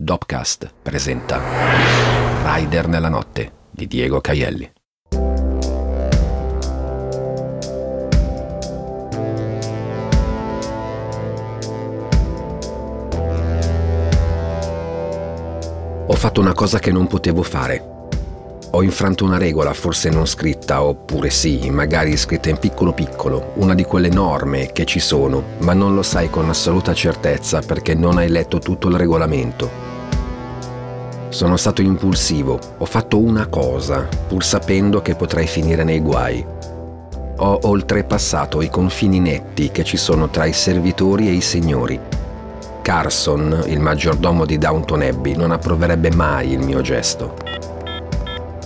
Dopcast presenta Rider nella notte di Diego Caielli. Ho fatto una cosa che non potevo fare. Ho infranto una regola, forse non scritta, oppure sì, magari scritta in piccolo piccolo, una di quelle norme che ci sono, ma non lo sai con assoluta certezza perché non hai letto tutto il regolamento. Sono stato impulsivo, ho fatto una cosa, pur sapendo che potrei finire nei guai. Ho oltrepassato i confini netti che ci sono tra i servitori e i signori. Carson, il maggiordomo di Downton Abbey, non approverebbe mai il mio gesto.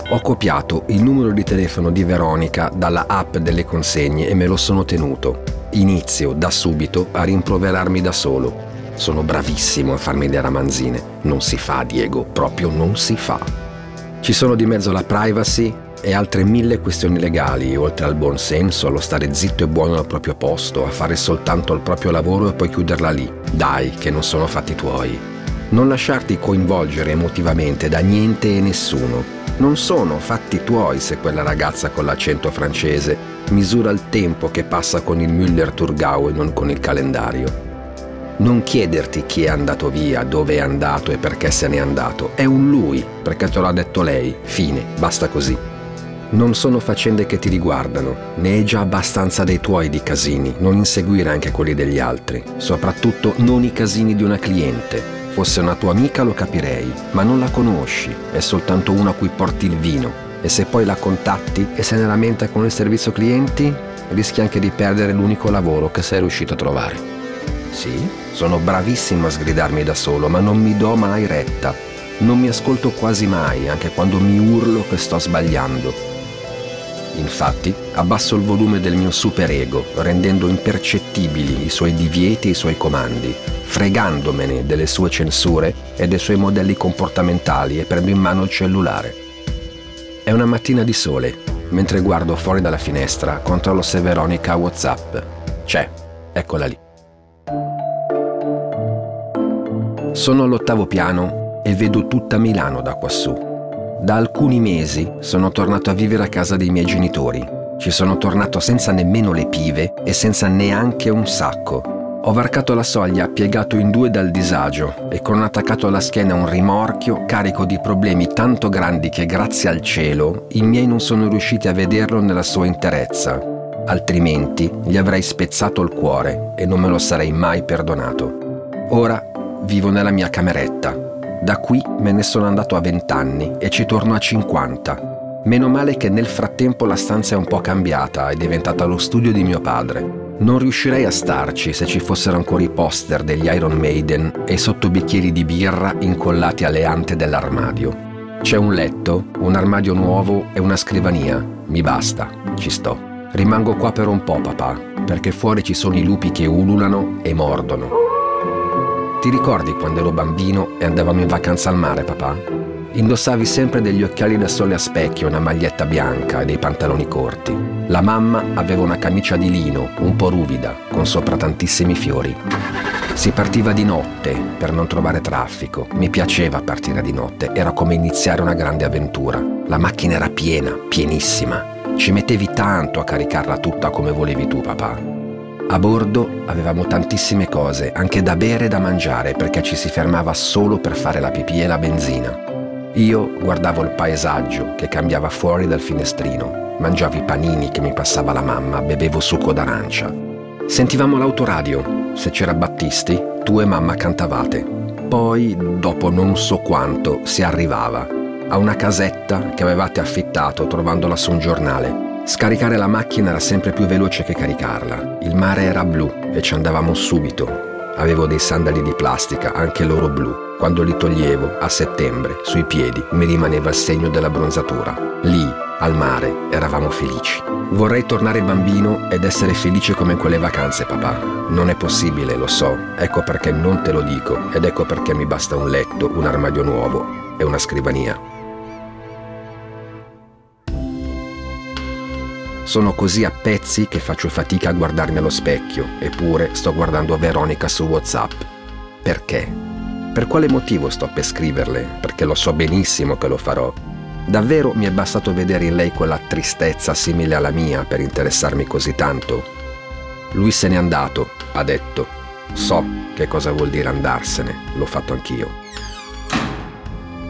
Ho copiato il numero di telefono di Veronica dalla app delle consegne e me lo sono tenuto. Inizio da subito a rimproverarmi da solo. Sono bravissimo a farmi le ramanzine. Non si fa, Diego, proprio non si fa. Ci sono di mezzo la privacy e altre mille questioni legali, oltre al buon senso, allo stare zitto e buono al proprio posto, a fare soltanto il proprio lavoro e poi chiuderla lì. Dai, che non sono fatti tuoi. Non lasciarti coinvolgere emotivamente da niente e nessuno. Non sono fatti tuoi se quella ragazza con l'accento francese misura il tempo che passa con il Müller Turgau e non con il calendario. Non chiederti chi è andato via, dove è andato e perché se n'è andato. È un lui, perché te l'ha detto lei. Fine, basta così. Non sono faccende che ti riguardano, ne è già abbastanza dei tuoi di casini, non inseguire anche quelli degli altri, soprattutto non i casini di una cliente. Fosse una tua amica lo capirei, ma non la conosci, è soltanto una a cui porti il vino. E se poi la contatti e se ne lamenta con il servizio clienti, rischi anche di perdere l'unico lavoro che sei riuscito a trovare. Sì, sono bravissimo a sgridarmi da solo, ma non mi do mai retta. Non mi ascolto quasi mai, anche quando mi urlo che sto sbagliando. Infatti, abbasso il volume del mio superego, rendendo impercettibili i suoi divieti e i suoi comandi, fregandomene delle sue censure e dei suoi modelli comportamentali e prendo in mano il cellulare. È una mattina di sole. Mentre guardo fuori dalla finestra, controllo se Veronica ha WhatsApp. C'è, eccola lì. Sono all'ottavo piano e vedo tutta Milano da quassù. Da alcuni mesi sono tornato a vivere a casa dei miei genitori. Ci sono tornato senza nemmeno le pive e senza neanche un sacco. Ho varcato la soglia piegato in due dal disagio e con attaccato alla schiena un rimorchio carico di problemi tanto grandi che grazie al cielo i miei non sono riusciti a vederlo nella sua interezza. Altrimenti gli avrei spezzato il cuore e non me lo sarei mai perdonato. Ora vivo nella mia cameretta. Da qui me ne sono andato a 20 anni e ci torno a 50. Meno male che nel frattempo la stanza è un po' cambiata, è diventata lo studio di mio padre. Non riuscirei a starci se ci fossero ancora i poster degli Iron Maiden e sottobicchieri di birra incollati alle ante dell'armadio. C'è un letto, un armadio nuovo e una scrivania. Mi basta, ci sto. Rimango qua per un po', papà, perché fuori ci sono i lupi che ululano e mordono. Ti ricordi quando ero bambino e andavamo in vacanza al mare, papà? Indossavi sempre degli occhiali da sole a specchio, una maglietta bianca e dei pantaloni corti. La mamma aveva una camicia di lino, un po' ruvida, con sopra tantissimi fiori. Si partiva di notte per non trovare traffico. Mi piaceva partire di notte, era come iniziare una grande avventura. La macchina era piena, pienissima. Ci mettevi tanto a caricarla tutta come volevi tu, papà. A bordo avevamo tantissime cose, anche da bere e da mangiare, perché ci si fermava solo per fare la pipì e la benzina. Io guardavo il paesaggio che cambiava fuori dal finestrino, mangiavo i panini che mi passava la mamma, bevevo succo d'arancia. Sentivamo l'autoradio, se c'era Battisti, tu e mamma cantavate. Poi, dopo non so quanto, si arrivava a una casetta che avevate affittato trovandola su un giornale Scaricare la macchina era sempre più veloce che caricarla. Il mare era blu e ci andavamo subito. Avevo dei sandali di plastica, anche loro blu. Quando li toglievo, a settembre, sui piedi, mi rimaneva il segno della bronzatura. Lì, al mare, eravamo felici. Vorrei tornare bambino ed essere felice come in quelle vacanze, papà. Non è possibile, lo so. Ecco perché non te lo dico ed ecco perché mi basta un letto, un armadio nuovo e una scrivania. Sono così a pezzi che faccio fatica a guardarmi allo specchio, eppure sto guardando Veronica su WhatsApp. Perché? Per quale motivo sto per scriverle? Perché lo so benissimo che lo farò. Davvero mi è bastato vedere in lei quella tristezza simile alla mia per interessarmi così tanto? Lui se n'è andato, ha detto. So che cosa vuol dire andarsene, l'ho fatto anch'io.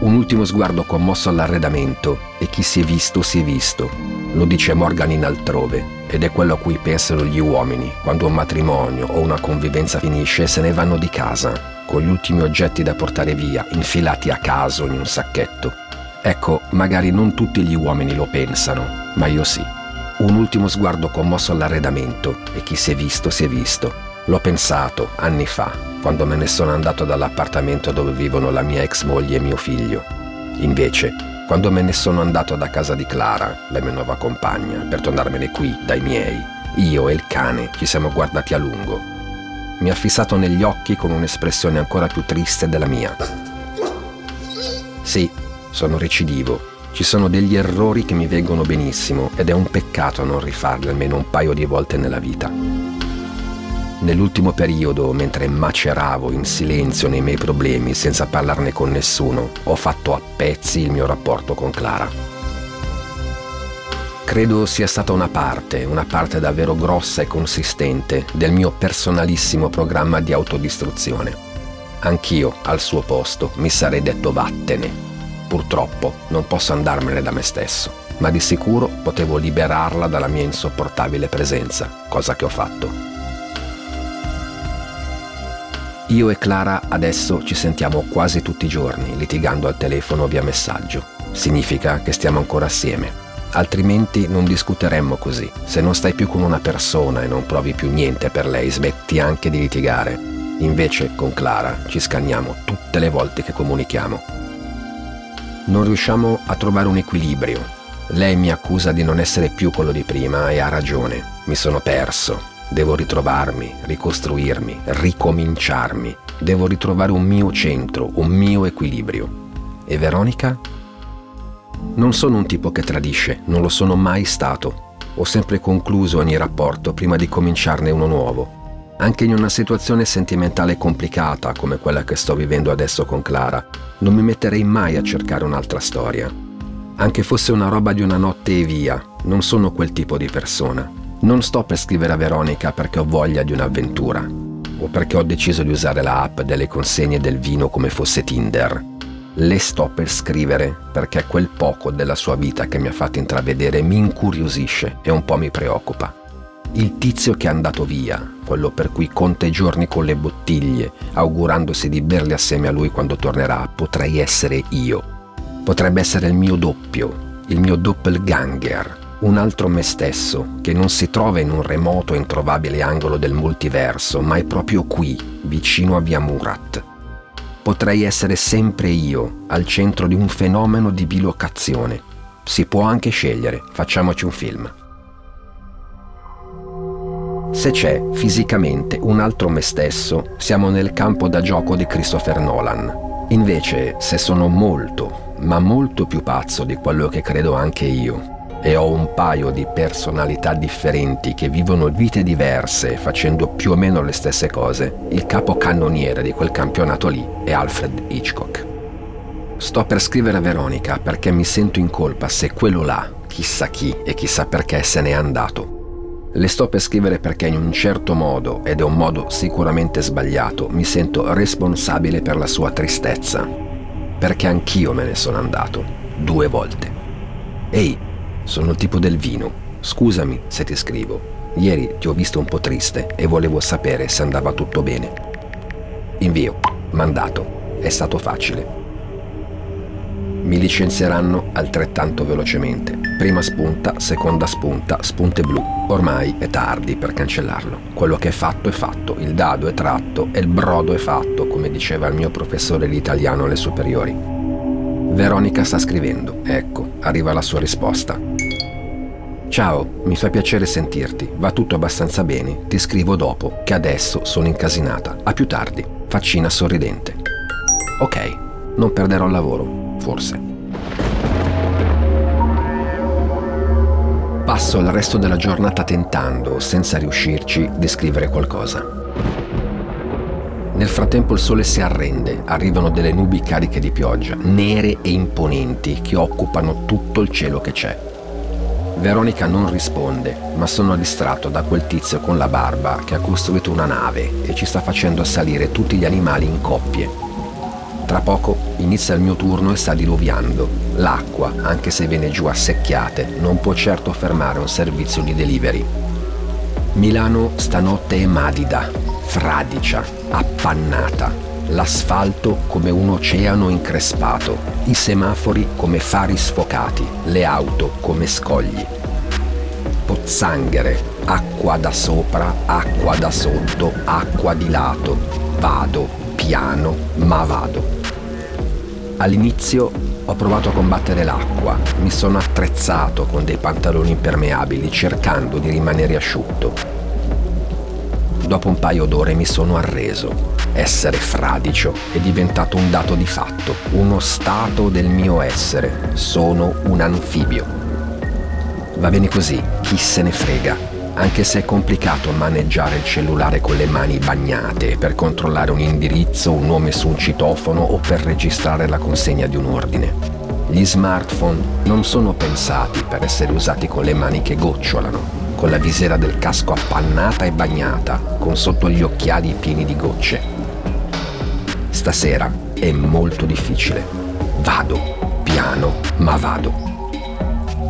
Un ultimo sguardo commosso all'arredamento e chi si è visto si è visto. Lo dice Morgan in altrove ed è quello a cui pensano gli uomini quando un matrimonio o una convivenza finisce e se ne vanno di casa con gli ultimi oggetti da portare via infilati a caso in un sacchetto. Ecco, magari non tutti gli uomini lo pensano, ma io sì. Un ultimo sguardo commosso all'arredamento e chi si è visto si è visto. L'ho pensato anni fa, quando me ne sono andato dall'appartamento dove vivono la mia ex moglie e mio figlio. Invece, quando me ne sono andato da casa di Clara, la mia nuova compagna, per tornarmene qui dai miei, io e il cane ci siamo guardati a lungo. Mi ha fissato negli occhi con un'espressione ancora più triste della mia. Sì, sono recidivo. Ci sono degli errori che mi vengono benissimo ed è un peccato non rifarli almeno un paio di volte nella vita. Nell'ultimo periodo, mentre maceravo in silenzio nei miei problemi senza parlarne con nessuno, ho fatto a pezzi il mio rapporto con Clara. Credo sia stata una parte, una parte davvero grossa e consistente del mio personalissimo programma di autodistruzione. Anch'io, al suo posto, mi sarei detto vattene, Purtroppo non posso andarmene da me stesso, ma di sicuro potevo liberarla dalla mia insopportabile presenza, cosa che ho fatto. Io e Clara adesso ci sentiamo quasi tutti i giorni, litigando al telefono via messaggio. Significa che stiamo ancora assieme. Altrimenti non discuteremmo così. Se non stai più con una persona e non provi più niente per lei, smetti anche di litigare. Invece con Clara ci scanniamo tutte le volte che comunichiamo non riusciamo a trovare un equilibrio. Lei mi accusa di non essere più quello di prima e ha ragione. Mi sono perso. Devo ritrovarmi, ricostruirmi, ricominciarmi. Devo ritrovare un mio centro, un mio equilibrio. E Veronica? Non sono un tipo che tradisce, non lo sono mai stato. Ho sempre concluso ogni rapporto prima di cominciarne uno nuovo. Anche in una situazione sentimentale complicata come quella che sto vivendo adesso con Clara, non mi metterei mai a cercare un'altra storia. Anche fosse una roba di una notte e via, non sono quel tipo di persona. Non sto per scrivere a Veronica perché ho voglia di un'avventura o perché ho deciso di usare la app delle consegne del vino come fosse Tinder. Le sto per scrivere perché quel poco della sua vita che mi ha fatto intravedere mi incuriosisce e un po' mi preoccupa. Il tizio che è andato via, quello per cui conta i giorni con le bottiglie, augurandosi di berli assieme a lui quando tornerà, potrei essere io. Potrebbe essere il mio doppio, il mio doppelganger, un altro me stesso, che non si trova in un remoto e introvabile angolo del multiverso, ma è proprio qui, vicino a Via Murat. Potrei essere sempre io, al centro di un fenomeno di bilocazione. Si può anche scegliere, facciamoci un film. Se c'è fisicamente un altro me stesso, siamo nel campo da gioco di Christopher Nolan. Invece, se sono molto, ma molto più pazzo di quello che credo anche io, e ho un paio di personalità differenti che vivono vite diverse facendo più o meno le stesse cose, il capo cannoniere di quel campionato lì è Alfred Hitchcock. Sto per scrivere a Veronica perché mi sento in colpa se quello là, chissà chi e chissà perché se n'è andato. Le sto per scrivere perché in un certo modo, ed è un modo sicuramente sbagliato, mi sento responsabile per la sua tristezza. Perché anch'io me ne sono andato, due volte. Ehi, sono il tipo del vino. Scusami se ti scrivo. Ieri ti ho visto un po' triste e volevo sapere se andava tutto bene. Invio, mandato. È stato facile mi licenzieranno altrettanto velocemente. Prima spunta, seconda spunta, spunte blu. Ormai è tardi per cancellarlo. Quello che è fatto è fatto, il dado è tratto e il brodo è fatto, come diceva il mio professore di italiano alle superiori. Veronica sta scrivendo. Ecco, arriva la sua risposta. Ciao, mi fa piacere sentirti. Va tutto abbastanza bene. Ti scrivo dopo, che adesso sono incasinata. A più tardi. Faccina sorridente. Ok, non perderò il lavoro forse. Passo il resto della giornata tentando, senza riuscirci, di scrivere qualcosa. Nel frattempo il sole si arrende, arrivano delle nubi cariche di pioggia, nere e imponenti, che occupano tutto il cielo che c'è. Veronica non risponde, ma sono distratto da quel tizio con la barba che ha costruito una nave e ci sta facendo salire tutti gli animali in coppie. Tra poco inizia il mio turno e sta diluviando. L'acqua, anche se viene giù a secchiate, non può certo fermare un servizio di delivery. Milano stanotte è madida, fradicia, appannata. L'asfalto come un oceano increspato, i semafori come fari sfocati, le auto come scogli. Pozzanghere, acqua da sopra, acqua da sotto, acqua di lato. Vado, piano, ma vado. All'inizio ho provato a combattere l'acqua, mi sono attrezzato con dei pantaloni impermeabili cercando di rimanere asciutto. Dopo un paio d'ore mi sono arreso. Essere fradicio è diventato un dato di fatto, uno stato del mio essere. Sono un anfibio. Va bene così, chi se ne frega anche se è complicato maneggiare il cellulare con le mani bagnate per controllare un indirizzo, un nome su un citofono o per registrare la consegna di un ordine. Gli smartphone non sono pensati per essere usati con le mani che gocciolano, con la visiera del casco appannata e bagnata, con sotto gli occhiali pieni di gocce. Stasera è molto difficile. Vado, piano, ma vado.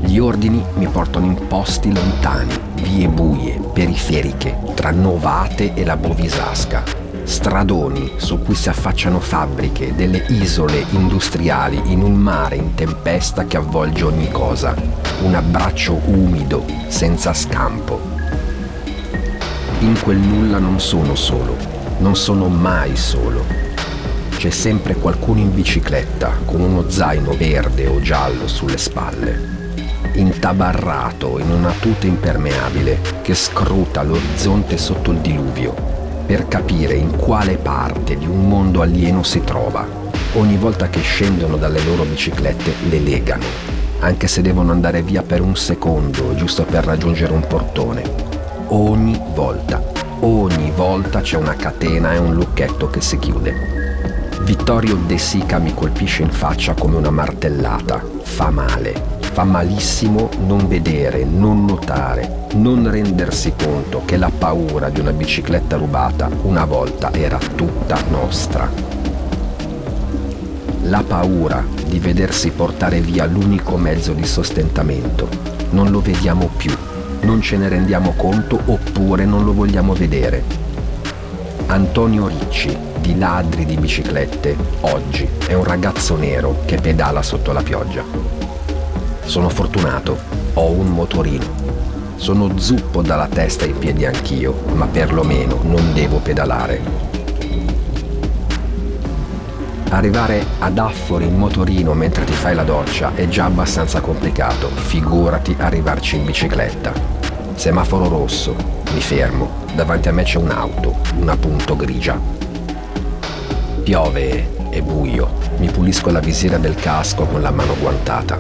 Gli ordini mi portano in posti lontani, vie buie, periferiche, tra Novate e la Bovisasca, stradoni su cui si affacciano fabbriche, delle isole industriali in un mare in tempesta che avvolge ogni cosa, un abbraccio umido, senza scampo. In quel nulla non sono solo, non sono mai solo. C'è sempre qualcuno in bicicletta con uno zaino verde o giallo sulle spalle intabarrato in una tuta impermeabile che scruta l'orizzonte sotto il diluvio per capire in quale parte di un mondo alieno si trova. Ogni volta che scendono dalle loro biciclette le legano, anche se devono andare via per un secondo giusto per raggiungere un portone. Ogni volta, ogni volta c'è una catena e un lucchetto che si chiude. Vittorio De Sica mi colpisce in faccia come una martellata. Fa male, Fa malissimo non vedere, non notare, non rendersi conto che la paura di una bicicletta rubata una volta era tutta nostra. La paura di vedersi portare via l'unico mezzo di sostentamento. Non lo vediamo più, non ce ne rendiamo conto oppure non lo vogliamo vedere. Antonio Ricci, di ladri di biciclette, oggi è un ragazzo nero che pedala sotto la pioggia. Sono fortunato, ho un motorino. Sono zuppo dalla testa ai piedi anch'io, ma perlomeno non devo pedalare. Arrivare ad Affori in motorino mentre ti fai la doccia è già abbastanza complicato, figurati arrivarci in bicicletta. Semaforo rosso, mi fermo, davanti a me c'è un'auto, una punto grigia. Piove, è buio, mi pulisco la visiera del casco con la mano guantata.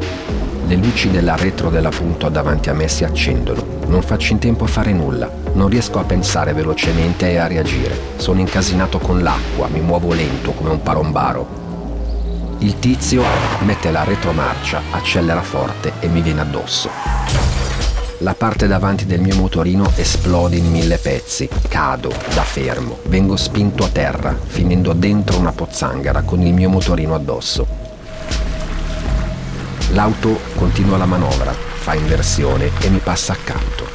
Le luci della retro della punto davanti a me si accendono. Non faccio in tempo a fare nulla. Non riesco a pensare velocemente e a reagire. Sono incasinato con l'acqua, mi muovo lento come un palombaro. Il tizio mette la retromarcia, accelera forte e mi viene addosso. La parte davanti del mio motorino esplode in mille pezzi. Cado, da fermo, vengo spinto a terra, finendo dentro una pozzanghera con il mio motorino addosso. L'auto continua la manovra, fa inversione e mi passa accanto.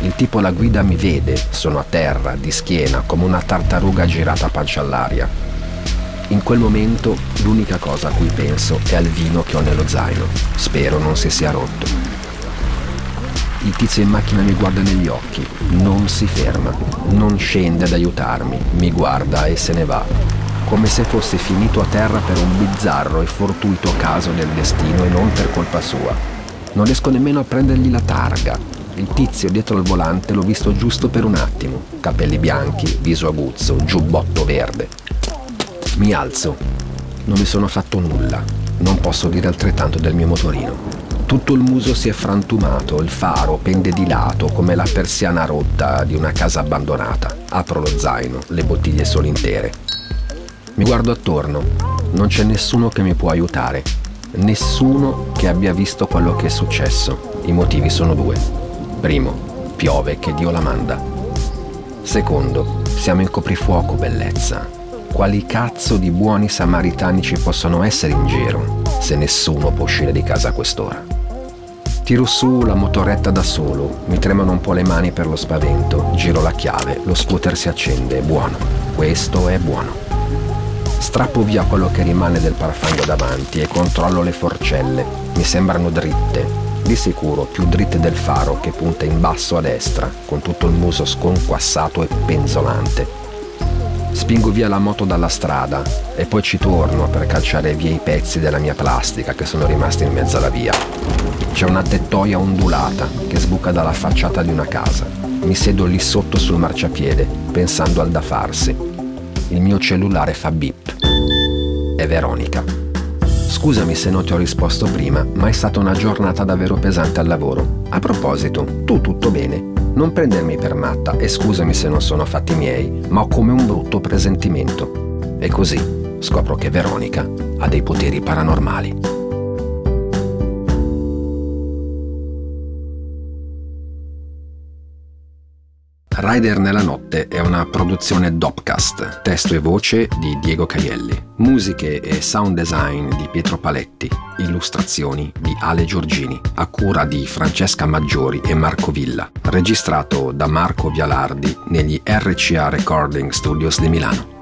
Il tipo alla guida mi vede, sono a terra, di schiena, come una tartaruga girata a pancia all'aria. In quel momento l'unica cosa a cui penso è al vino che ho nello zaino. Spero non si sia rotto. Il tizio in macchina mi guarda negli occhi, non si ferma, non scende ad aiutarmi, mi guarda e se ne va come se fosse finito a terra per un bizzarro e fortuito caso del destino e non per colpa sua. Non riesco nemmeno a prendergli la targa. Il tizio dietro al volante l'ho visto giusto per un attimo. Capelli bianchi, viso aguzzo, giubbotto verde. Mi alzo. Non mi sono fatto nulla. Non posso dire altrettanto del mio motorino. Tutto il muso si è frantumato, il faro pende di lato come la persiana rotta di una casa abbandonata. Apro lo zaino, le bottiglie sono intere. Mi guardo attorno, non c'è nessuno che mi può aiutare, nessuno che abbia visto quello che è successo. I motivi sono due. Primo, piove, che Dio la manda. Secondo, siamo in coprifuoco, bellezza. Quali cazzo di buoni samaritani ci possono essere in giro se nessuno può uscire di casa a quest'ora? Tiro su la motoretta da solo, mi tremano un po' le mani per lo spavento, giro la chiave, lo scooter si accende, è buono. Questo è buono. Strappo via quello che rimane del parafango davanti e controllo le forcelle. Mi sembrano dritte, di sicuro più dritte del faro che punta in basso a destra, con tutto il muso sconquassato e penzolante. Spingo via la moto dalla strada e poi ci torno per calciare via i pezzi della mia plastica che sono rimasti in mezzo alla via. C'è una tettoia ondulata che sbuca dalla facciata di una casa. Mi siedo lì sotto sul marciapiede, pensando al da farsi il mio cellulare fa bip. È Veronica. Scusami se non ti ho risposto prima, ma è stata una giornata davvero pesante al lavoro. A proposito, tu tutto bene? Non prendermi per matta e scusami se non sono fatti miei, ma ho come un brutto presentimento. E così scopro che Veronica ha dei poteri paranormali. Rider nella notte è una produzione Dopcast, testo e voce di Diego Caielli, musiche e sound design di Pietro Paletti, illustrazioni di Ale Giorgini, a cura di Francesca Maggiori e Marco Villa, registrato da Marco Vialardi negli RCA Recording Studios di Milano.